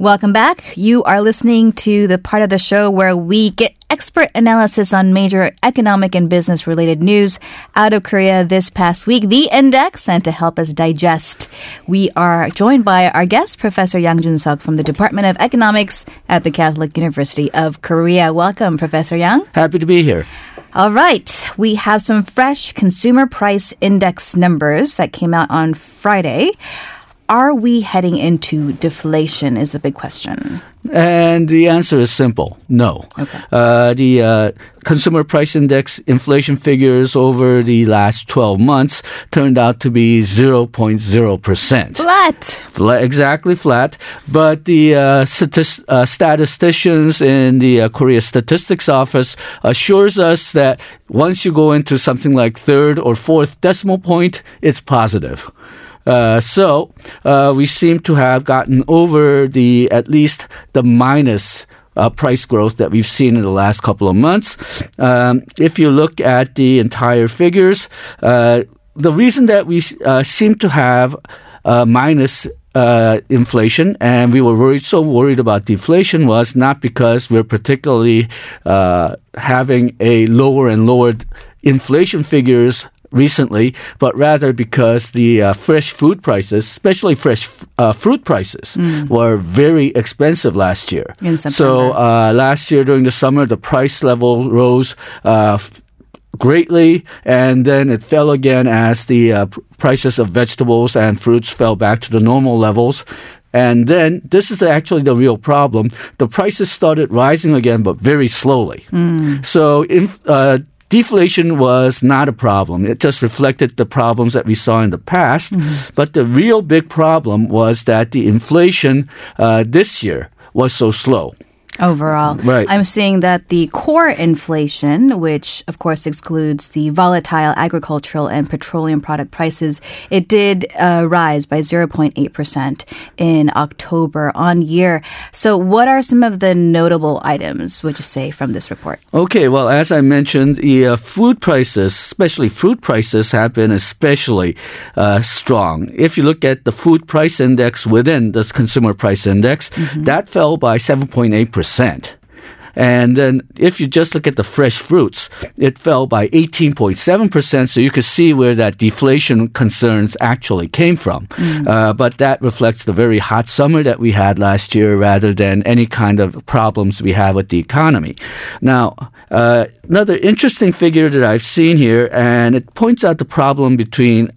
Welcome back. You are listening to the part of the show where we get expert analysis on major economic and business related news out of Korea this past week, the index, and to help us digest, we are joined by our guest, Professor Yang Jun-suk from the Department of Economics at the Catholic University of Korea. Welcome, Professor Yang. Happy to be here. All right. We have some fresh consumer price index numbers that came out on Friday are we heading into deflation? Is the big question. And the answer is simple no. Okay. Uh, the uh, consumer price index inflation figures over the last 12 months turned out to be 0.0%. Flat. Flat exactly flat. But the uh, statist- uh, statisticians in the uh, Korea Statistics Office assures us that once you go into something like third or fourth decimal point, it's positive. Uh, so uh, we seem to have gotten over the at least the minus uh, price growth that we've seen in the last couple of months. Um, if you look at the entire figures, uh, the reason that we uh, seem to have minus uh, inflation, and we were worried, so worried about deflation was not because we're particularly uh, having a lower and lower inflation figures recently, but rather because the uh, fresh food prices, especially fresh uh, fruit prices, mm. were very expensive last year. So uh, last year during the summer, the price level rose. Uh, greatly, and then it fell again as the uh, prices of vegetables and fruits fell back to the normal levels. And then this is actually the real problem. The prices started rising again, but very slowly. Mm. So, in, uh, deflation was not a problem. It just reflected the problems that we saw in the past. Mm-hmm. But the real big problem was that the inflation uh, this year was so slow overall. Right. I'm seeing that the core inflation, which of course excludes the volatile agricultural and petroleum product prices, it did uh, rise by 0.8% in October on year. So, what are some of the notable items, would you say, from this report? Okay, well, as I mentioned, the uh, food prices, especially fruit prices, have been especially uh, strong. If you look at the food price index within the consumer price index, mm-hmm. that fell by 7.8%. And then if you just look at the fresh fruits, it fell by 18.7%. So you could see where that deflation concerns actually came from. Mm. Uh, but that reflects the very hot summer that we had last year rather than any kind of problems we have with the economy. Now, uh, another interesting figure that I've seen here, and it points out the problem between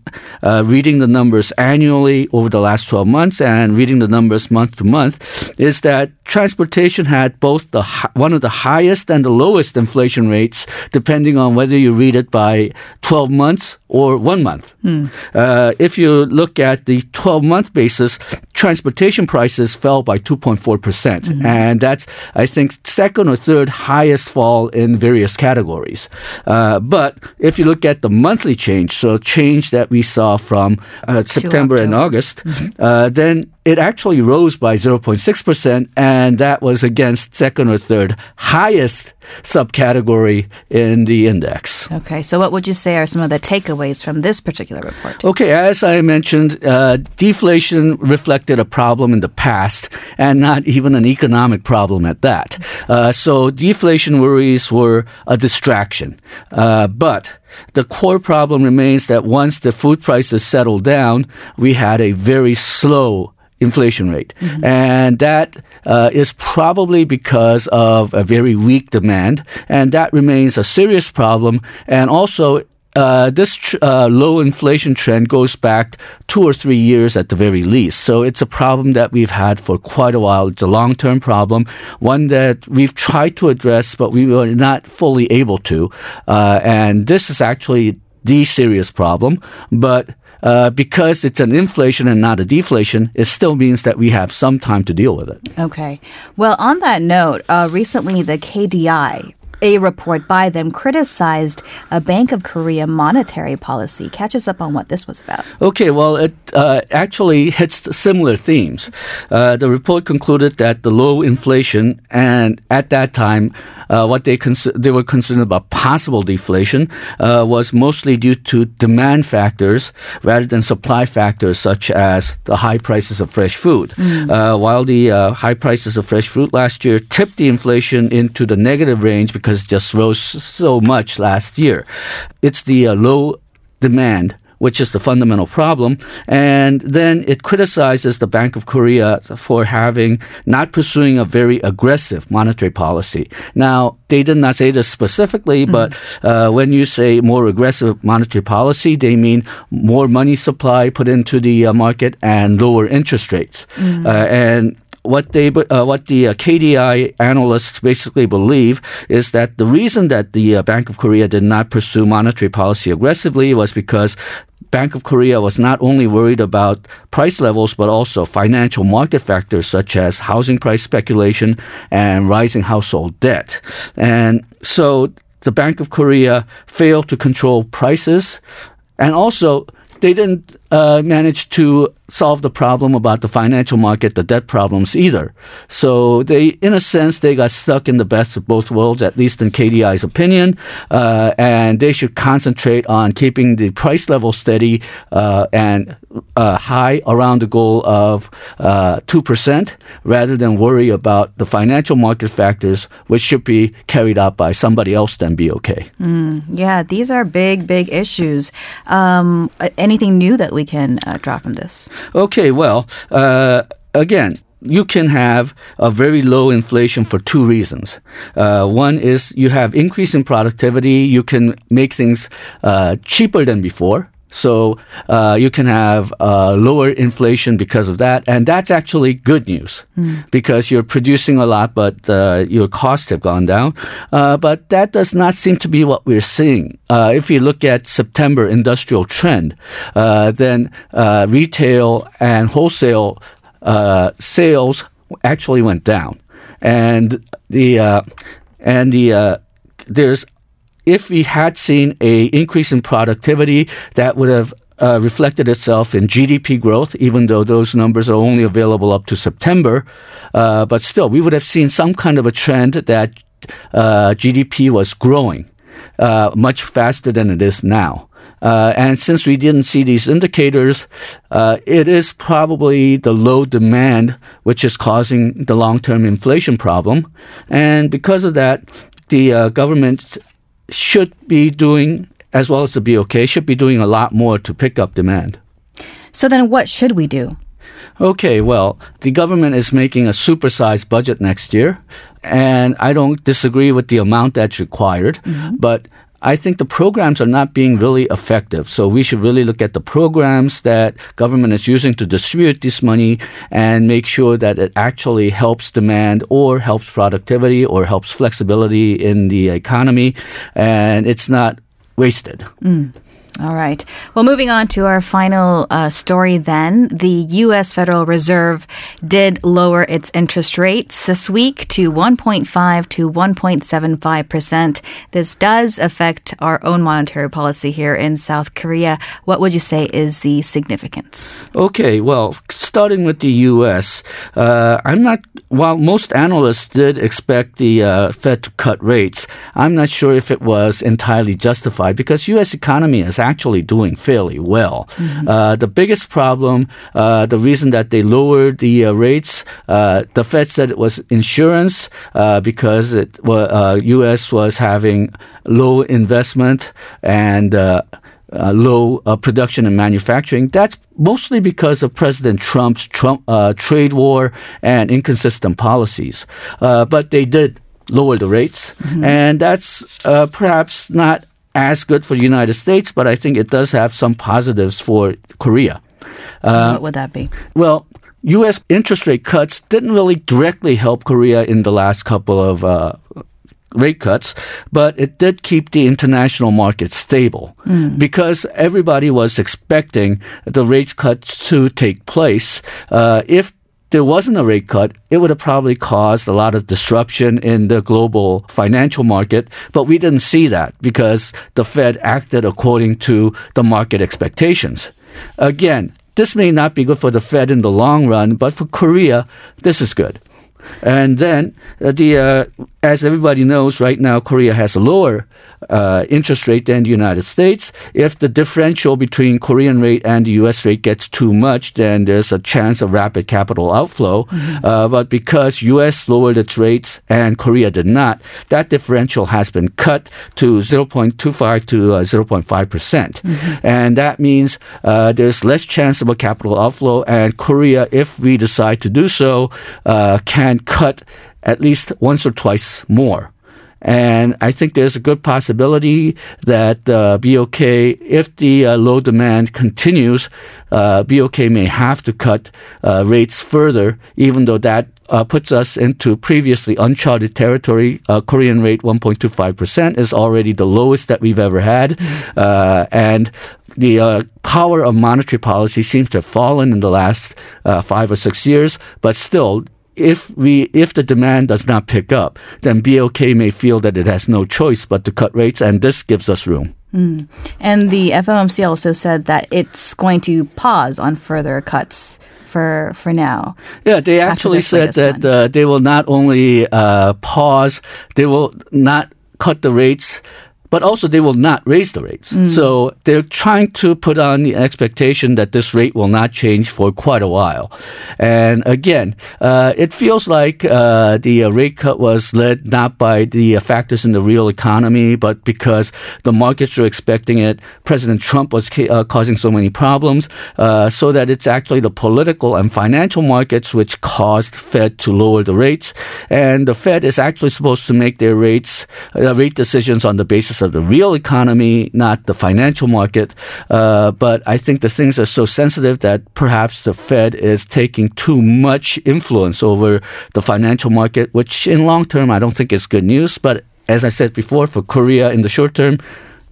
uh, reading the numbers annually over the last 12 months and reading the numbers month to month, is that transportation had both the one of the highest and the lowest inflation rates, depending on whether you read it by 12 months or one month. Mm. Uh, if you look at the 12 month basis, transportation prices fell by 2.4%. percent mm hmm And that's, I think, second or third highest fall in various categories. Uh, but if you look at the monthly change, so change that we saw from uh, September and August, mm-hmm. Uh, then it actually rose by 0.6%, and that was against second or third highest subcategory in the index. Okay, so what would you say are some of the takeaways from this particular report? Okay, as I mentioned, uh, deflation reflected a problem in the past and not even an economic problem at that. Uh, so deflation worries were a distraction. Uh, but the core problem remains that once the food prices settled down, we had a very slow inflation rate. Mm-hmm. And that uh, is probably because of a very weak demand. And that remains a serious problem. And also, uh, this tr- uh, low inflation trend goes back two or three years at the very least. So it's a problem that we've had for quite a while. It's a long term problem, one that we've tried to address, but we were not fully able to. Uh, and this is actually the serious problem. But uh, because it's an inflation and not a deflation, it still means that we have some time to deal with it. Okay. Well, on that note, uh, recently the KDI a report by them criticized a Bank of Korea monetary policy. Catch us up on what this was about. Okay, well, it uh, actually hits similar themes. Uh, the report concluded that the low inflation and at that time, uh, what they cons- they were concerned about possible deflation uh, was mostly due to demand factors rather than supply factors such as the high prices of fresh food. Uh, while the uh, high prices of fresh fruit last year tipped the inflation into the negative range because it just rose so much last year, it's the uh, low demand which is the fundamental problem. And then it criticizes the Bank of Korea for having not pursuing a very aggressive monetary policy. Now, they did not say this specifically, but uh, when you say more aggressive monetary policy, they mean more money supply put into the uh, market and lower interest rates. Uh, and what they uh, what the uh, KDI analysts basically believe is that the reason that the uh, Bank of Korea did not pursue monetary policy aggressively was because Bank of Korea was not only worried about price levels but also financial market factors such as housing price speculation and rising household debt. And so the Bank of Korea failed to control prices and also they didn't uh, to solve the problem about the financial market, the debt problems either. So they, in a sense, they got stuck in the best of both worlds, at least in KDI's opinion. Uh, and they should concentrate on keeping the price level steady uh, and uh, high around the goal of uh, two percent, rather than worry about the financial market factors, which should be carried out by somebody else. Then be okay. Yeah, these are big, big issues. Um, anything new that we can uh, draw from this? Okay, well, uh, again, you can have a very low inflation for two reasons. Uh, one is you have increase in productivity. You can make things uh, cheaper than before. So uh, you can have uh, lower inflation because of that, and that's actually good news because you're producing a lot, but uh, your costs have gone down. Uh, but that does not seem to be what we're seeing. Uh, if you look at September industrial trend, uh, then uh, retail and wholesale uh, sales actually went down, and the uh, and the uh, there's if we had seen a increase in productivity, that would have uh, reflected itself in GDP growth, even though those numbers are only available up to September. Uh, but still, we would have seen some kind of a trend that uh, GDP was growing uh, much faster than it is now. Uh, and since we didn't see these indicators, uh, it is probably the low demand which is causing the long-term inflation problem. And because of that, the government should be doing, as well as the BOK, should be doing a lot more to pick up demand. So then, what should we do? Okay, well, the government is making a supersized budget next year, and I don't disagree with the amount that's required, mm-hmm. but I think the programs are not being really effective. So we should really look at the programs that government is using to distribute this money and make sure that it actually helps demand or helps productivity or helps flexibility in the economy and it's not wasted. Mm. All right. Well, moving on to our final uh, story then. The U.S. Federal Reserve did lower its interest rates this week to 1.5 to 1.75%. This does affect our own monetary policy here in South Korea. What would you say is the significance? Okay, well, starting with the U.S., uh, I'm not. While most analysts did expect the uh, Fed to cut rates, I'm not sure if it was entirely justified because U.S. economy is actually doing fairly well. Uh, the biggest problem, uh, the reason that they lowered the uh, rates, uh, the Fed said it was insurance uh, because it uh, U.S. was having low investment and. Uh, uh, low uh, production and manufacturing. That's mostly because of President Trump's Trump uh, trade war and inconsistent policies. Uh, but they did lower the rates, and that's uh, perhaps not as good for the United States. But I think it does have some positives for Korea. what would that be? Well, U.S. interest rate cuts didn't really directly help Korea in the last couple of uh, rate cuts, but it did keep the international market stable because everybody was expecting the rate cuts to take place. Uh, if there wasn't a rate cut, it would have probably caused a lot of disruption in the global financial market. But we didn't see that because the Fed acted according to the market expectations. Again, this may not be good for the Fed in the long run, but for Korea, this is good. And then uh, the uh, as everybody knows, right now Korea has a lower uh, interest rate than the United States. If the differential between Korean rate and the U.S. rate gets too much, then there's a chance of rapid capital outflow. Mm-hmm. Uh, but because U.S. lowered its rates and Korea did not, that differential has been cut to 0.25 to uh, 0.5 percent, mm-hmm. and that means uh, there's less chance of a capital outflow. And Korea, if we decide to do so, uh, can cut at least once or twice more. And I think there's a good possibility that uh, BOK, if the uh, low demand continues, uh, BOK may have to cut uh, rates further, even though that uh, puts us into previously uncharted territory. Uh, Korean rate 1.25% is already the lowest that we've ever had. and the power of monetary policy seems to have fallen in the last five or six years, but still, if we if the demand does not pick up, then BOK may feel that it has no choice but to cut rates, and this gives us room. Mm. And the FOMC also said that it's going to pause on further cuts for for now. Yeah, they actually said that uh, they will not only uh, pause, they will not cut the rates but also they will not raise the rates. Mm. So they're trying to put on the expectation that this rate will not change for quite a while. And again, uh, it feels like uh, the uh, rate cut was led not by the uh, factors in the real economy, but because the markets were expecting it. President Trump was ca- uh, causing so many problems, uh, so that it's actually the political and financial markets which caused Fed to lower the rates. And the Fed is actually supposed to make their rates, rate decisions on the basis of the real economy, not the financial market. Uh, but I think the things are so sensitive that perhaps the Fed is taking too much influence over the financial market, which in long term I don't think is good news. But as I said before, for Korea in the short term,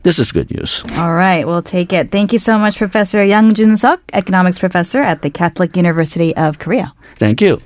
this is good news. All right, we'll take it. Thank you so much, Professor Yang Jun Suk, economics professor at the Catholic University of Korea. Thank you.